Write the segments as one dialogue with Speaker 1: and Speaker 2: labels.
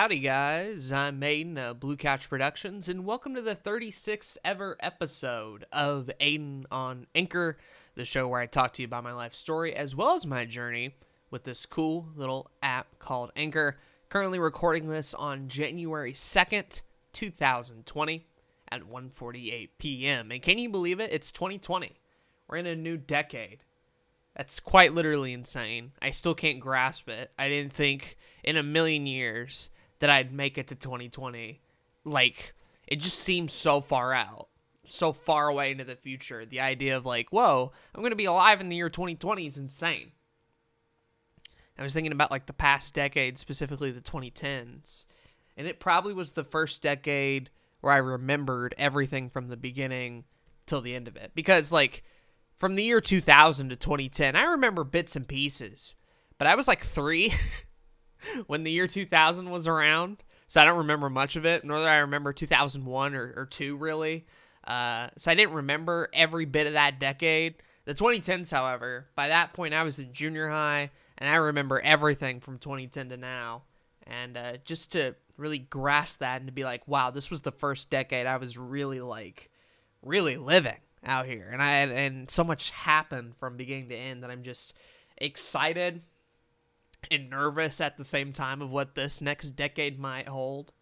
Speaker 1: Howdy, guys. I'm Aiden of Blue Couch Productions, and welcome to the 36th ever episode of Aiden on Anchor, the show where I talk to you about my life story as well as my journey with this cool little app called Anchor. Currently recording this on January 2nd, 2020 at 1:48 p.m. And can you believe it? It's 2020. We're in a new decade. That's quite literally insane. I still can't grasp it. I didn't think in a million years that I'd make it to 2020. Like, it just seems so far out, so far away into the future. The idea of, like, whoa, I'm going to be alive in the year 2020 is insane. I was thinking about, like, the past decade, specifically the 2010s. And it probably was the first decade where I remembered everything from the beginning till the end of it. Because, like, from the year 2000 to 2010, I remember bits and pieces. But I was like three when the year 2000 was around. So I don't remember much of it, nor do I remember 2001 or, or 2, really. Uh, so I didn't remember every bit of that decade. The 2010s, however, by that point I was in junior high, and I remember everything from 2010 to now. And uh, just to really grasp that and to be like, wow, this was the first decade I was really like, really living out here. And I and so much happened from beginning to end that I'm just excited and nervous at the same time of what this next decade might hold.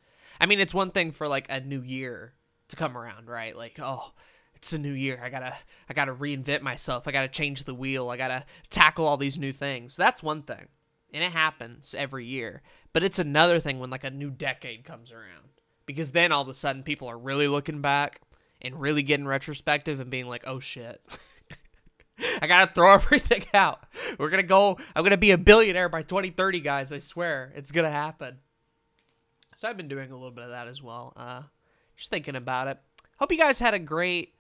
Speaker 1: I mean, it's one thing for like a new year to come around, right? Like, oh, it's a new year. I gotta, I gotta reinvent myself. I gotta change the wheel. I gotta tackle all these new things. That's one thing, and it happens every year. But it's another thing when like a new decade comes around, because then all of a sudden people are really looking back and really getting retrospective and being like, oh shit. I gotta throw everything out. We're gonna go. I'm gonna be a billionaire by 2030, guys. I swear, it's gonna happen. So I've been doing a little bit of that as well. Uh, just thinking about it. Hope you guys had a great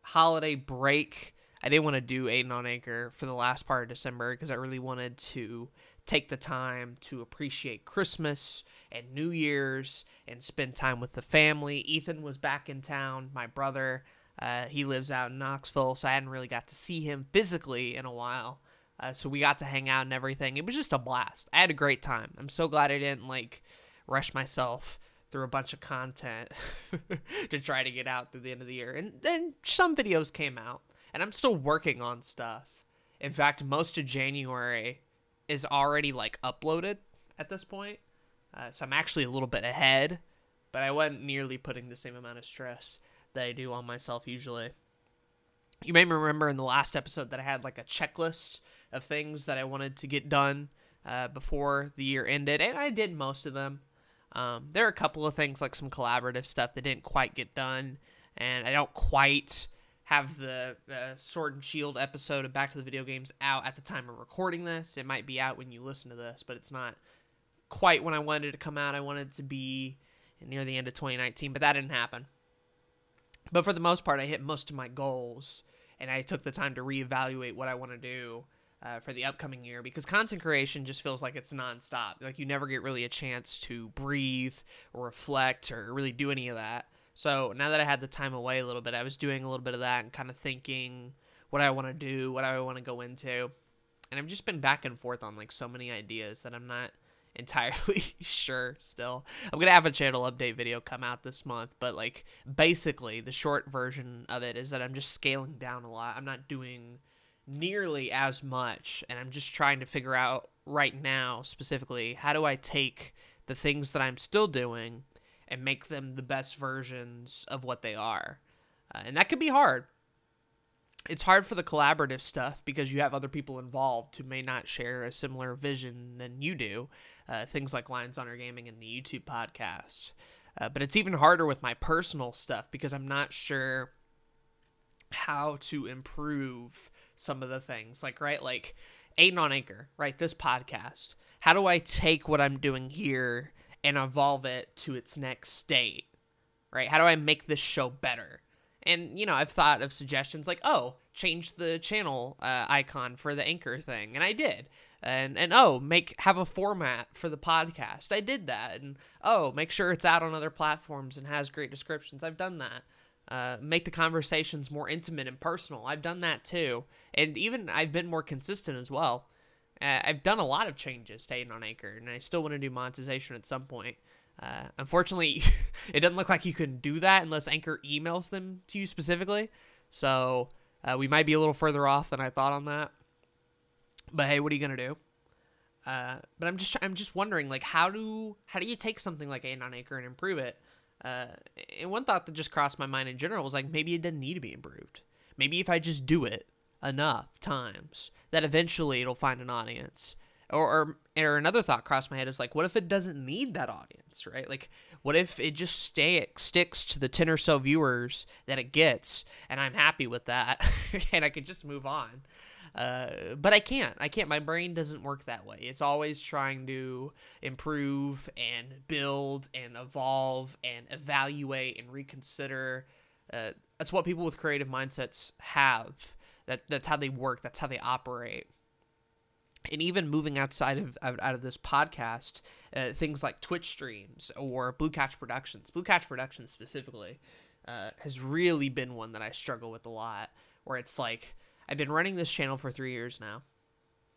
Speaker 1: holiday break. I didn't want to do Aiden on Anchor for the last part of December because I really wanted to take the time to appreciate Christmas and New Year's and spend time with the family. Ethan was back in town, my brother. Uh, he lives out in Knoxville, so I hadn't really got to see him physically in a while. Uh, so we got to hang out and everything. It was just a blast. I had a great time. I'm so glad I didn't like rush myself through a bunch of content to try to get out through the end of the year. And then some videos came out, and I'm still working on stuff. In fact, most of January is already like uploaded at this point. Uh, so I'm actually a little bit ahead, but I wasn't nearly putting the same amount of stress that I do on myself usually. You may remember in the last episode that I had like a checklist of things that I wanted to get done uh, before the year ended, and I did most of them. Um, there are a couple of things like some collaborative stuff that didn't quite get done, and I don't quite have the uh, Sword and Shield episode of Back to the Video Games out at the time of recording this. It might be out when you listen to this, but it's not quite when I wanted it to come out. I wanted it to be near the end of 2019, but that didn't happen. But for the most part, I hit most of my goals, and I took the time to reevaluate what I want to do uh, for the upcoming year because content creation just feels like it's nonstop. Like you never get really a chance to breathe or reflect or really do any of that. So now that I had the time away a little bit, I was doing a little bit of that and kind of thinking what I want to do, what I want to go into. And I've just been back and forth on like so many ideas that I'm not entirely sure still. I'm going to have a channel update video come out this month, but like basically the short version of it is that I'm just scaling down a lot. I'm not doing nearly as much and I'm just trying to figure out right now specifically how do I take the things that I'm still doing and make them the best versions of what they are. Uh, and that could be hard. It's hard for the collaborative stuff because you have other people involved who may not share a similar vision than you do. Uh, things like Lions Honor Gaming and the YouTube podcast. Uh, but it's even harder with my personal stuff because I'm not sure how to improve some of the things. Like, right, like Aiden on Anchor, right? This podcast. How do I take what I'm doing here and evolve it to its next state, right? How do I make this show better? And you know, I've thought of suggestions like, oh, change the channel uh, icon for the anchor thing, and I did. And and oh, make have a format for the podcast. I did that. And oh, make sure it's out on other platforms and has great descriptions. I've done that. Uh, make the conversations more intimate and personal. I've done that too, and even I've been more consistent as well. Uh, I've done a lot of changes to on Anchor, and I still want to do monetization at some point. Uh, unfortunately, it doesn't look like you can do that unless Anchor emails them to you specifically. So uh, we might be a little further off than I thought on that. But hey, what are you gonna do? Uh, but I'm just I'm just wondering like how do how do you take something like Aiden on Anchor and improve it? Uh, and one thought that just crossed my mind in general was like maybe it doesn't need to be improved. Maybe if I just do it enough times, that eventually it'll find an audience. Or, or, or another thought crossed my head is like, what if it doesn't need that audience, right? Like, what if it just stay sticks to the ten or so viewers that it gets, and I'm happy with that, and I could just move on. Uh, but I can't. I can't. My brain doesn't work that way. It's always trying to improve and build and evolve and evaluate and reconsider. Uh, that's what people with creative mindsets have. That that's how they work. That's how they operate. And even moving outside of out of this podcast, uh, things like Twitch streams or Blue Couch Productions, Blue Couch Productions specifically, uh, has really been one that I struggle with a lot. Where it's like I've been running this channel for three years now,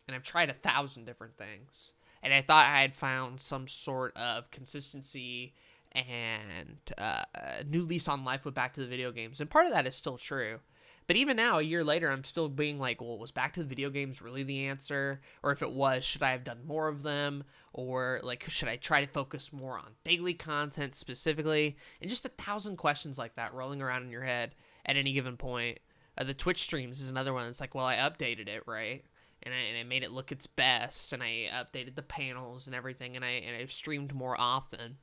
Speaker 1: and I've tried a thousand different things. And I thought I had found some sort of consistency and uh, a new lease on life with back to the video games. And part of that is still true. But even now, a year later, I'm still being like, well, was back to the video games really the answer? Or if it was, should I have done more of them? Or like, should I try to focus more on daily content specifically? And just a thousand questions like that rolling around in your head at any given point. Uh, the Twitch streams is another one. It's like, well, I updated it, right? And I, and I made it look its best, and I updated the panels and everything, and I and I've streamed more often.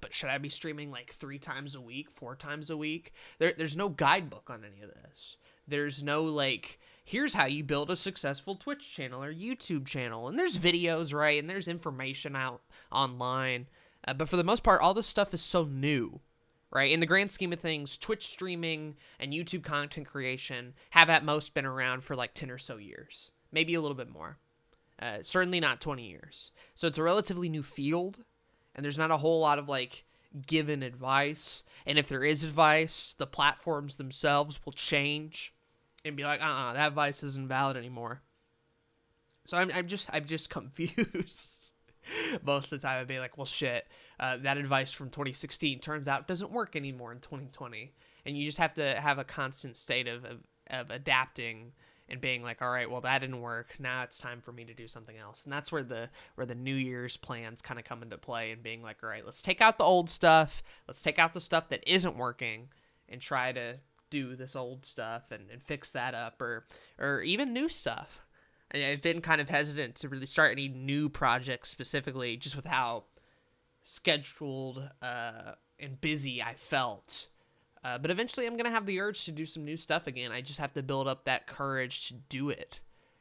Speaker 1: But should I be streaming like three times a week, four times a week? There, there's no guidebook on any of this. There's no like, here's how you build a successful Twitch channel or YouTube channel. And there's videos, right? And there's information out online. Uh, but for the most part, all this stuff is so new right? In the grand scheme of things, Twitch streaming and YouTube content creation have at most been around for like 10 or so years, maybe a little bit more. Uh, certainly not 20 years. So it's a relatively new field, and there's not a whole lot of like given advice. And if there is advice, the platforms themselves will change and be like, uh uh-uh, that advice isn't valid anymore. So I'm, I'm just I'm just confused. most of the time I'd be like, well, shit, uh, that advice from 2016 turns out doesn't work anymore in 2020. And you just have to have a constant state of, of, of adapting and being like, all right, well, that didn't work. Now it's time for me to do something else. And that's where the where the New Year's plans kind of come into play and being like, all right, let's take out the old stuff. Let's take out the stuff that isn't working and try to do this old stuff and, and fix that up or or even new stuff I've been kind of hesitant to really start any new projects specifically, just with how scheduled uh, and busy I felt. Uh, but eventually, I'm gonna have the urge to do some new stuff again. I just have to build up that courage to do it,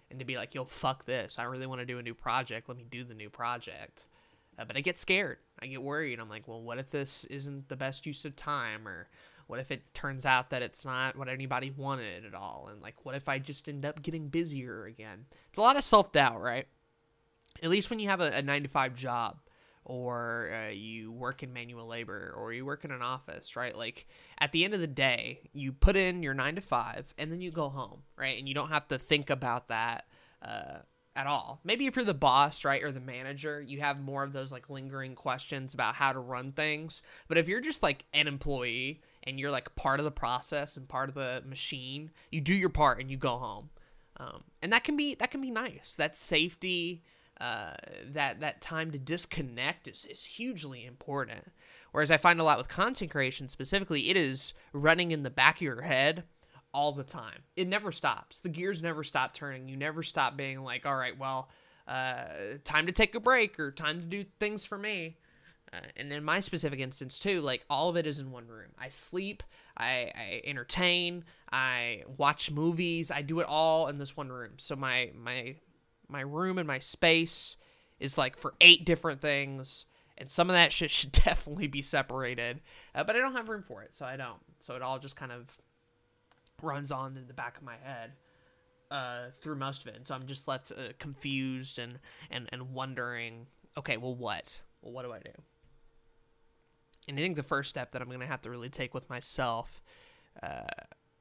Speaker 1: and to be like, "Yo, fuck this! I really want to do a new project. Let me do the new project." Uh, but I get scared. I get worried. I'm like, "Well, what if this isn't the best use of time?" Or what if it turns out that it's not what anybody wanted at all? And like, what if I just end up getting busier again? It's a lot of self doubt, right? At least when you have a, a nine to five job or uh, you work in manual labor or you work in an office, right? Like at the end of the day, you put in your nine to five and then you go home, right? And you don't have to think about that uh, at all. Maybe if you're the boss, right, or the manager, you have more of those like lingering questions about how to run things. But if you're just like an employee and you're like part of the process and part of the machine, you do your part and you go home. Um, and that can be that can be nice. That safety, uh, that that time to disconnect is, is hugely important. Whereas I find a lot with content creation specifically, it is running in the back of your head all the time. It never stops. The gears never stop turning. You never stop being like, all right, well, uh, time to take a break or time to do things for me. Uh, and in my specific instance too, like all of it is in one room. I sleep, I, I entertain, I watch movies, I do it all in this one room. So my my my room and my space is like for eight different things, and some of that shit should definitely be separated. Uh, but I don't have room for it, so I don't. So it all just kind of runs on in the back of my head uh, through most of it. And so I'm just left uh, confused and, and, and wondering, okay, well, what? Well, what do I do? And I think the first step that I'm to have to really take with myself uh,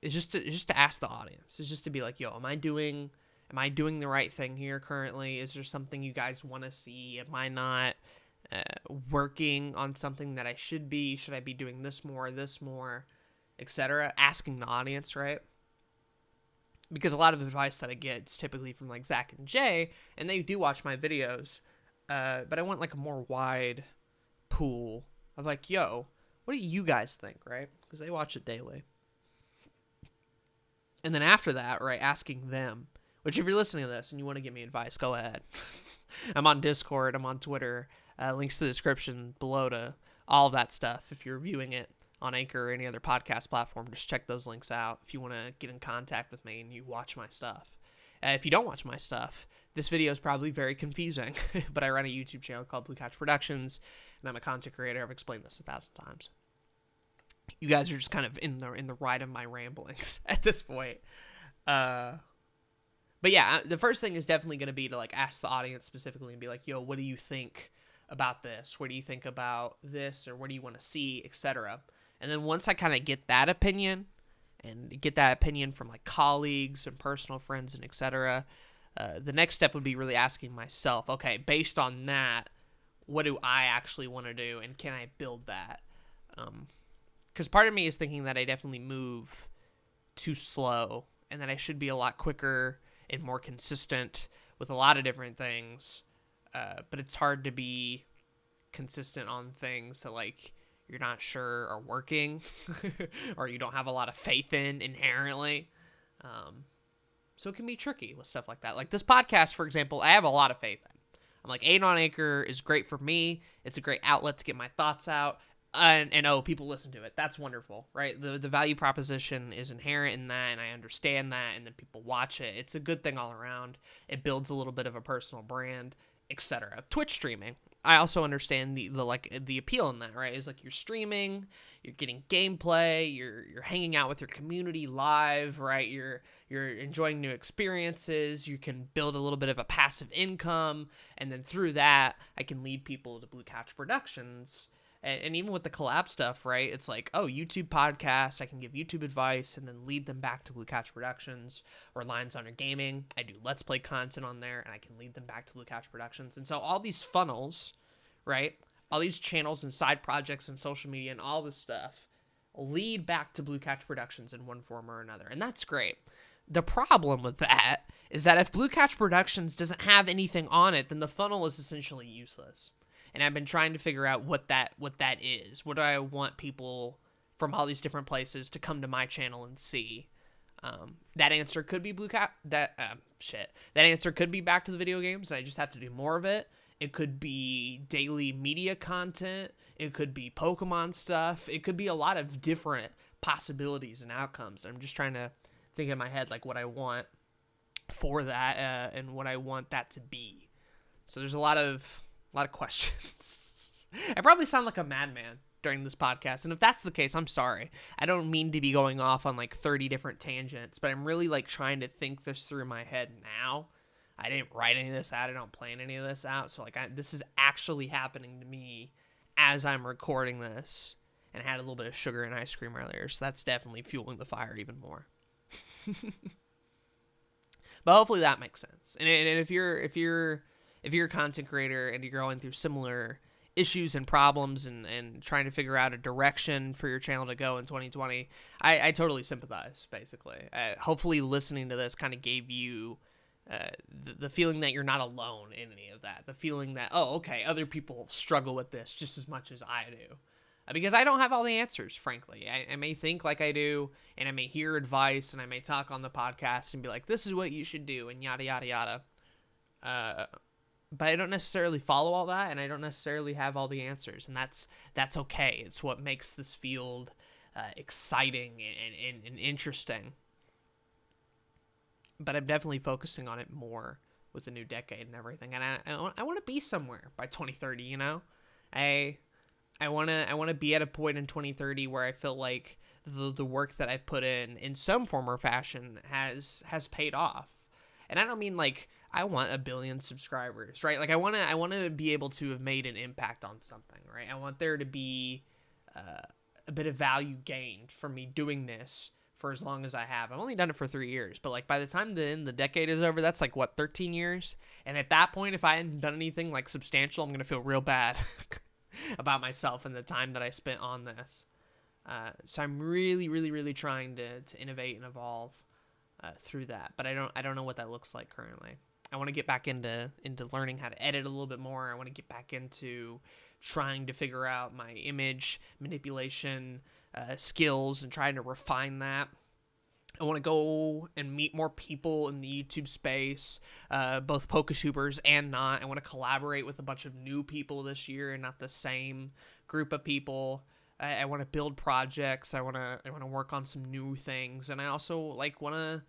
Speaker 1: is just to, just to ask the audience. Is just to be like, yo, am I doing am I doing the right thing here currently? Is there something you guys want to see? Am I not uh, working on something that I should be. Should I be doing this more, this more, etc. Asking the audience, right? Because a lot of advice that I get is typically from like Zach and Jay, and they do watch my videos, uh, but I want like a more wide pool of like, yo, what do you guys think, right? Because they watch it daily. And then after that, right, asking them, which if you're listening to this and you want to give me advice, go ahead. I'm on Discord, I'm on Twitter, uh, links to the description below to all that stuff. If you're viewing it on Anchor or any other podcast platform, just check those links out if you want to get in contact with me and you watch my stuff. Uh, if you don't watch my stuff, this video is probably very confusing, but I run a YouTube channel called Blue Couch Productions, and I'm a content creator. I've explained this a thousand times. You guys are just kind of in the in the ride of my ramblings at this point. Uh, but yeah, uh, the first thing is definitely going to be to like ask the audience specifically and be like, "Yo, what do you think about this? What do you think about this, or what do you want to see, etc." And then once I kind of get that opinion, and get that opinion from like colleagues and personal friends and etc. Uh, the next step would be really asking myself, okay, based on that, what do I actually want to do, and can I build that? Because um, part of me is thinking that I definitely move too slow, and that I should be a lot quicker and more consistent with a lot of different things. Uh, but it's hard to be consistent on things that like you're not sure are working or you don't have a lot of faith in inherently. Um, so it can be tricky with stuff like that. Like this podcast, for example, I have a lot of faith in. I'm like, Aiden on Anchor is great for me. It's a great outlet to get my thoughts out. And, and oh, people listen to it. That's wonderful, right? The, the value proposition is inherent in that, and I understand that, and then people watch it. It's a good thing all around. It builds a little bit of a personal brand, etc. Twitch streaming. I also understand the, the like the appeal in that, right? Is like you're streaming, you're getting gameplay, you're you're hanging out with your community live, right? You're you're enjoying new experiences, you can build a little bit of a passive income, and then through that, I can lead people to Blue Couch Productions and, and even with the collab stuff, right? It's like, oh, YouTube podcast, I can give YouTube advice and then lead them back to Blue Couch Productions or Lions Honor Gaming. I do Let's Play content on there and I can lead them back to Blue Couch Productions. And so all these funnels, right? All these channels and side projects and social media and all this stuff lead back to Blue Couch Productions in one form or another. And that's great. The problem with that is that if Blue Couch Productions doesn't have anything on it, then the funnel is essentially useless and I've been trying to figure out what that what that is. What do I want people from all these different places to come to my channel and see? Um, that answer could be Blue Cat. That uh, shit. That answer could be back to the video games, and I just have to do more of it. It could be daily media content. It could be Pokemon stuff. It could be a lot of different possibilities and outcomes. I'm just trying to think in my head like what I want for that uh, and what I want that to be. So there's a lot of a lot of questions. I probably sound like a madman during this podcast, and if that's the case, I'm sorry. I don't mean to be going off on like 30 different tangents, but I'm really like trying to think this through my head now. I didn't write any of this out. I don't plan any of this out. So like I, this is actually happening to me as I'm recording this. And had a little bit of sugar and ice cream earlier, so that's definitely fueling the fire even more. but hopefully that makes sense. And, and if you're if you're if you're a content creator and you're going through similar issues and problems and, and trying to figure out a direction for your channel to go in 2020 i, I totally sympathize basically. Uh, hopefully listening to this kind of gave you uh, the, the feeling that you're not alone in any of that the feeling that oh okay other people struggle with this just as much as i do. Uh, because i don't have all the answers frankly. I, I may think like i do and i may hear advice and i may talk on the podcast and be like this is what you should do and yada yada yada. Uh, but I don't necessarily follow all that and I don't necessarily have all the answers and that's that's okay. It's what makes this field uh, exciting and, and, and interesting. But I'm definitely focusing on it more with the new decade and everything. And I, I, want to be somewhere by 2030, you know? I I want to I want to be at a point in 2030 where I feel like the the work that I've put in in some form or fashion has has paid off. And I don't mean like I want a billion subscribers, right? Like I want to I want to be able to have made an impact on something, right? I want there to be uh, a bit of value gained from me doing this for as long as I have. I've only done it for three years, but like by the time the end the decade is over, that's like what thirteen years. And at that point, if I hadn't done anything like substantial, I'm gonna feel real bad about myself and the time that I spent on this. Uh, so I'm really, really, really trying to to innovate and evolve uh, through that. But I don't I don't know what that looks like currently. I want to get back into into learning how to edit a little bit more. I want to get back into trying to figure out my image manipulation uh, skills and trying to refine that. I want to go and meet more people in the YouTube space, uh, both PokeTubers and not. I want to collaborate with a bunch of new people this year and not the same group of people. I, I want to build projects. I want to I want to work on some new things, and I also like want to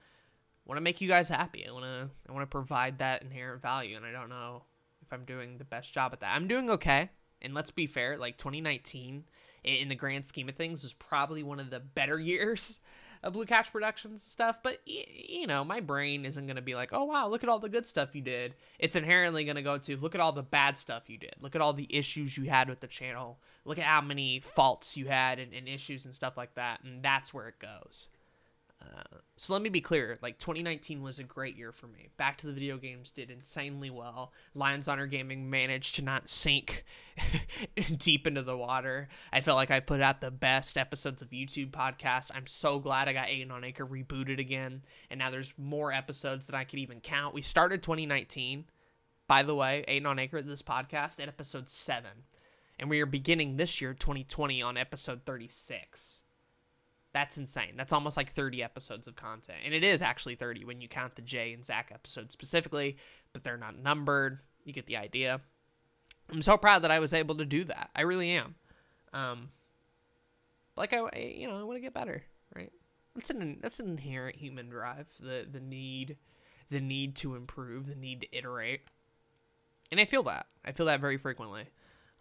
Speaker 1: want to make you guys happy. I want to I want to provide that inherent value, and I don't know if I'm doing the best job at that. I'm doing okay, and let's be fair. Like 2019, in the grand scheme of things, is probably one of the better years of Blue Couch Productions stuff. But you know, my brain isn't gonna be like, oh wow, look at all the good stuff you did. It's inherently gonna go to look at all the bad stuff you did. Look at all the issues you had with the channel. Look at how many faults you had and, and issues and stuff like that. And that's where it goes. Uh, so let me be clear like 2019 was a great year for me. Back to the video games did insanely well. Lions honor gaming managed to not sink deep into the water. I felt like i put out the best episodes of youtube podcasts i'm so glad i got aiden on anchor rebooted again and now there's more episodes than i could even count. We started 2019 by the way aiden on anchor this podcast at episode 7 and we are beginning this year 2020 on episode 36 that's insane. That's almost like 30 episodes of content. And it is actually 30 when you count the Jay and Zach episodes specifically, but they're not numbered. You get the idea. I'm so proud that I was able to do that. I really am. Um, like I, you know, I want to get better, right? That's an that's an inherent human drive. The the need, the need to improve, the need to iterate, and I feel that. I feel that very frequently.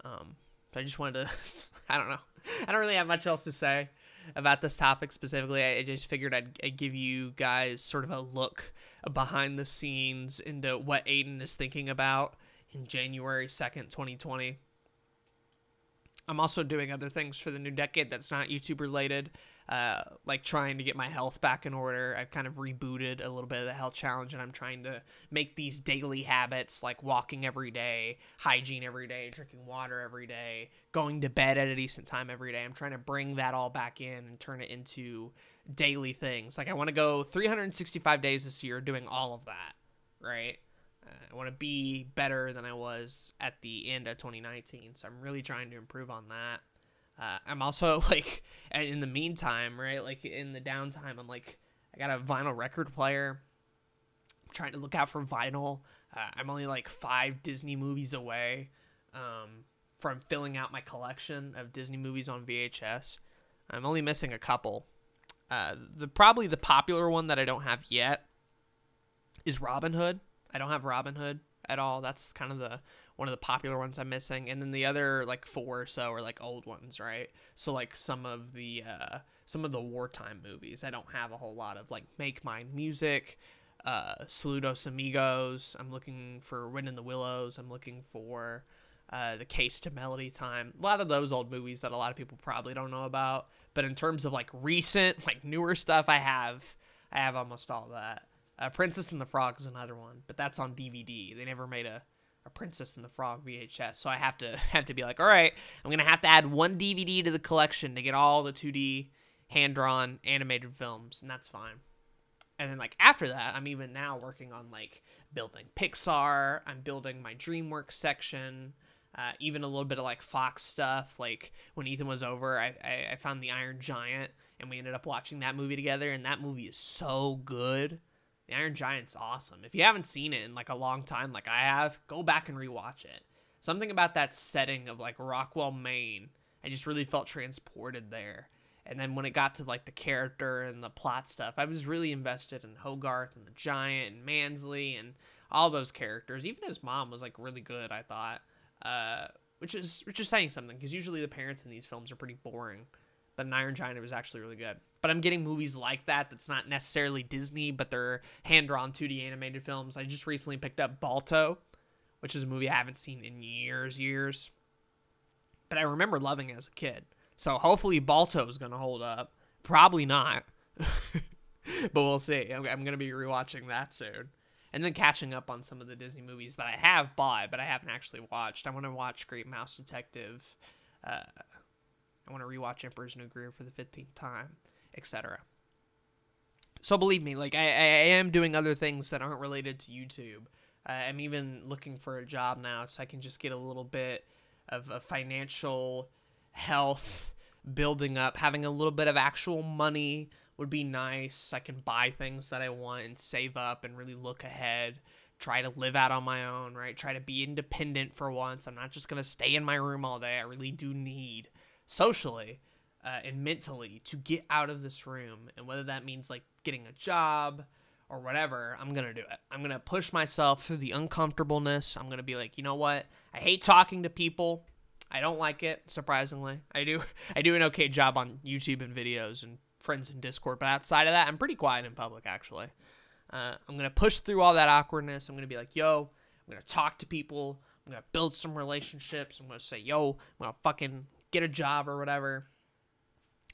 Speaker 1: Um, I just wanted to. I don't know. I don't really have much else to say about this topic specifically. I just figured I'd, I'd, give you guys sort of a look behind the scenes into what Aiden is thinking about in January 2nd, 2020. I'm also doing other things for the new decade that's not YouTube related, uh, like trying to get my health back in order. I've kind of rebooted a little bit of the health challenge, and I'm trying to make these daily habits like walking every day, hygiene every day, drinking water every day, going to bed at a decent time every day. I'm trying to bring that all back in and turn it into daily things. Like I want to go 365 days this year doing all of that, right? Uh, I want to be better than I was at the end of 2019. So I'm really trying to improve on that. Uh, I'm also like, in the meantime, right? Like in the downtime, I'm like, I got a vinyl record player. I'm trying to look out for vinyl. Uh, I'm only like five Disney movies away um, from filling out my collection of Disney movies on VHS. I'm only missing a couple. Uh, the probably the popular one that I don't have yet is Robin Hood. I don't have Robin Hood at all. That's kind of the one of the popular ones I'm missing, and then the other like four or so are like old ones, right? So like some of the uh, some of the wartime movies, I don't have a whole lot of like Make Mine Music, uh, Saludos Amigos. I'm looking for Wind in the Willows. I'm looking for uh, the Case to Melody Time. A lot of those old movies that a lot of people probably don't know about. But in terms of like recent, like newer stuff, I have I have almost all that. Uh, Princess and the Frog is another one, but that's on DVD. They never made a, a Princess and the Frog VHS, so I have to have to be like, all right, I'm gonna have to add one DVD to the collection to get all the 2D hand drawn animated films, and that's fine. And then like after that, I'm even now working on like building Pixar. I'm building my DreamWorks section. Uh, even a little bit of like Fox stuff. Like when Ethan was over, I, I, I found the Iron Giant, and we ended up watching that movie together. And that movie is so good. The Iron Giant's awesome. If you haven't seen it in like a long time, like I have, go back and rewatch it. Something about that setting of like Rockwell, Maine, I just really felt transported there. And then when it got to like the character and the plot stuff, I was really invested in Hogarth and the Giant and Mansley and all those characters. Even his mom was like really good, I thought. Uh, which is which is saying something because usually the parents in these films are pretty boring but an Iron Giant was actually really good. But I'm getting movies like that that's not necessarily Disney, but they're hand drawn 2D animated films. I just recently picked up Balto, which is a movie I haven't seen in years, years. But I remember loving it as a kid. So hopefully Balto is going to hold up. Probably not. but we'll see. I'm, I'm gonna be rewatching that soon, and then catching up on some of the Disney movies that I have bought but I haven't actually watched. I want to watch Great Mouse Detective. Uh, I want to rewatch Emperor's New Groove for the fifteenth time, etc. So believe me, like I, I am doing other things that aren't related to YouTube. Uh, I'm even looking for a job now, so I can just get a little bit of a financial health building up. Having a little bit of actual money would be nice. I can buy things that I want and save up and really look ahead. Try to live out on my own, right? Try to be independent for once. I'm not just gonna stay in my room all day. I really do need socially uh, and mentally to get out of this room. And whether that means like getting a job or whatever, I'm going to do it. I'm going to push myself through the uncomfortableness. I'm going to be like, you know what? I hate talking to people. I don't like it, surprisingly. I do I do an okay job on YouTube and videos and friends in Discord, but outside of that, I'm pretty quiet in public actually. Uh, I'm gonna push through all that awkwardness. I'm gonna be like, yo, I'm gonna talk to people. I'm gonna build some relationships. I'm gonna say, yo, I'm gonna fucking get a job or whatever.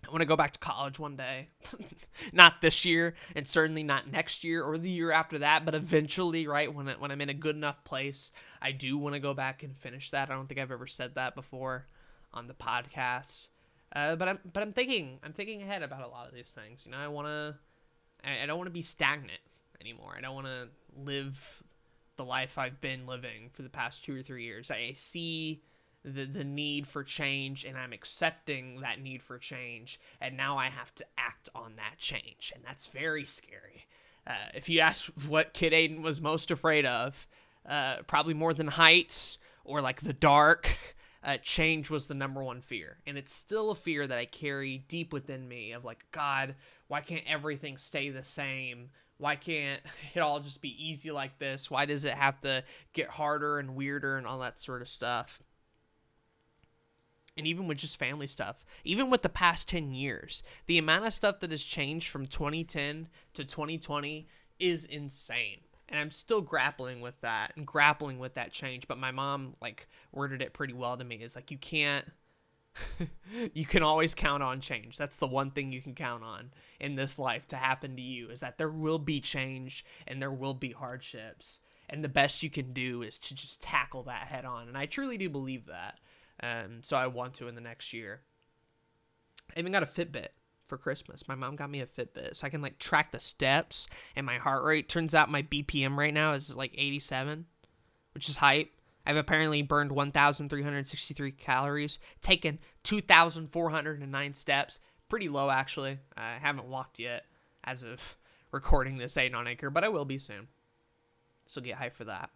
Speaker 1: I want to go back to college one day. not this year, and certainly not next year or the year after that, but eventually, right when I, when I'm in a good enough place, I do want to go back and finish that. I don't think I've ever said that before on the podcast. Uh, but I'm but I'm thinking I'm thinking ahead about a lot of these things. You know, I want to I, I don't want to be stagnant anymore. I don't want to live the life I've been living for the past two or three years. I see the the need for change and I'm accepting that need for change and now I have to act on that change and that's very scary. Uh, if you ask what Kid Aiden was most afraid of, uh, probably more than heights or like the dark, uh, change was the number one fear. And it's still a fear that I carry deep within me of like, God, why can't everything stay the same? Why can't it all just be easy like this? Why does it have to get harder and weirder and all that sort of stuff? And even with just family stuff, even with the past 10 years, the amount of stuff that has changed from 2010 to 2020 is insane. And I'm still grappling with that and grappling with that change. But my mom, like, worded it pretty well to me is like, you can't, you can always count on change. That's the one thing you can count on in this life to happen to you is that there will be change and there will be hardships. And the best you can do is to just tackle that head on. And I truly do believe that. Um, so I want to in the next year. I even got a Fitbit for Christmas. My mom got me a Fitbit so I can like track the steps and my heart rate. Turns out my BPM right now is like 87, which is hype. I've apparently burned 1,363 calories, taken 2,409 steps. Pretty low, actually. I haven't walked yet as of recording this Aiden on Anchor, but I will be soon. So get hype for that.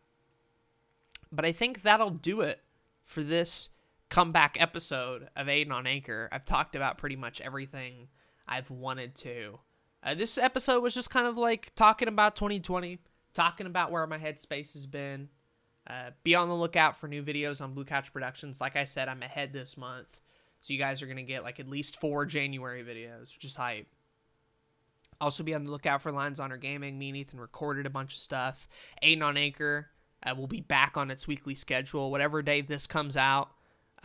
Speaker 1: But I think that'll do it for this comeback episode of Aiden on Anchor, I've talked about pretty much everything I've wanted to. Uh, this episode was just kind of like talking about 2020, talking about where my headspace has been. Uh, be on the lookout for new videos on Blue Couch Productions. Like I said, I'm ahead this month. So you guys are to get like at least four January videos, which is hype. Also be on the lookout for Lines on Honor Gaming. Me and Ethan recorded a bunch of stuff. Aiden on Anchor uh, will be back on its weekly schedule. Whatever day this comes out,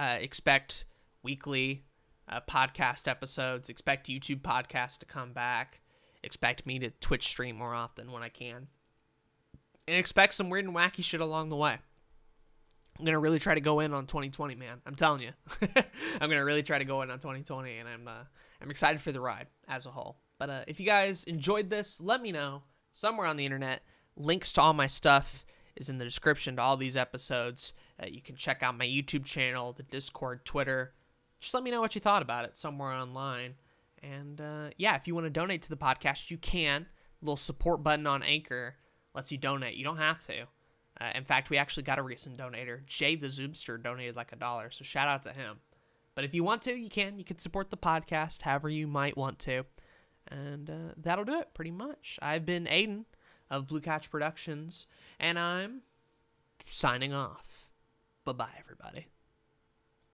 Speaker 1: uh, expect weekly uh, podcast episodes. Expect YouTube podcasts to come back. Expect me to Twitch stream more often when I can. And expect some weird and wacky shit along the way. I'm gonna really try to go in on 2020, man. I'm telling you, I'm gonna really try to go in on 2020, and I'm uh, I'm excited for the ride as a whole. But uh, if you guys enjoyed this, let me know somewhere on the internet. Links to all my stuff is in the description to all these episodes. Uh, you can check out my YouTube channel, the Discord, Twitter. Just let me know what you thought about it somewhere online. And uh, yeah, if you want to donate to the podcast, you can. little support button on Anchor lets you donate. You don't have to. Uh, in fact, we actually got a recent donator. Jay the Zoomster donated like a dollar, so shout out to him. But if you want to, you can. You can support the podcast however you might want to. And uh, that'll do it pretty much. I've been Aiden of Blue Couch Productions, and I'm signing off. Bye bye, everybody.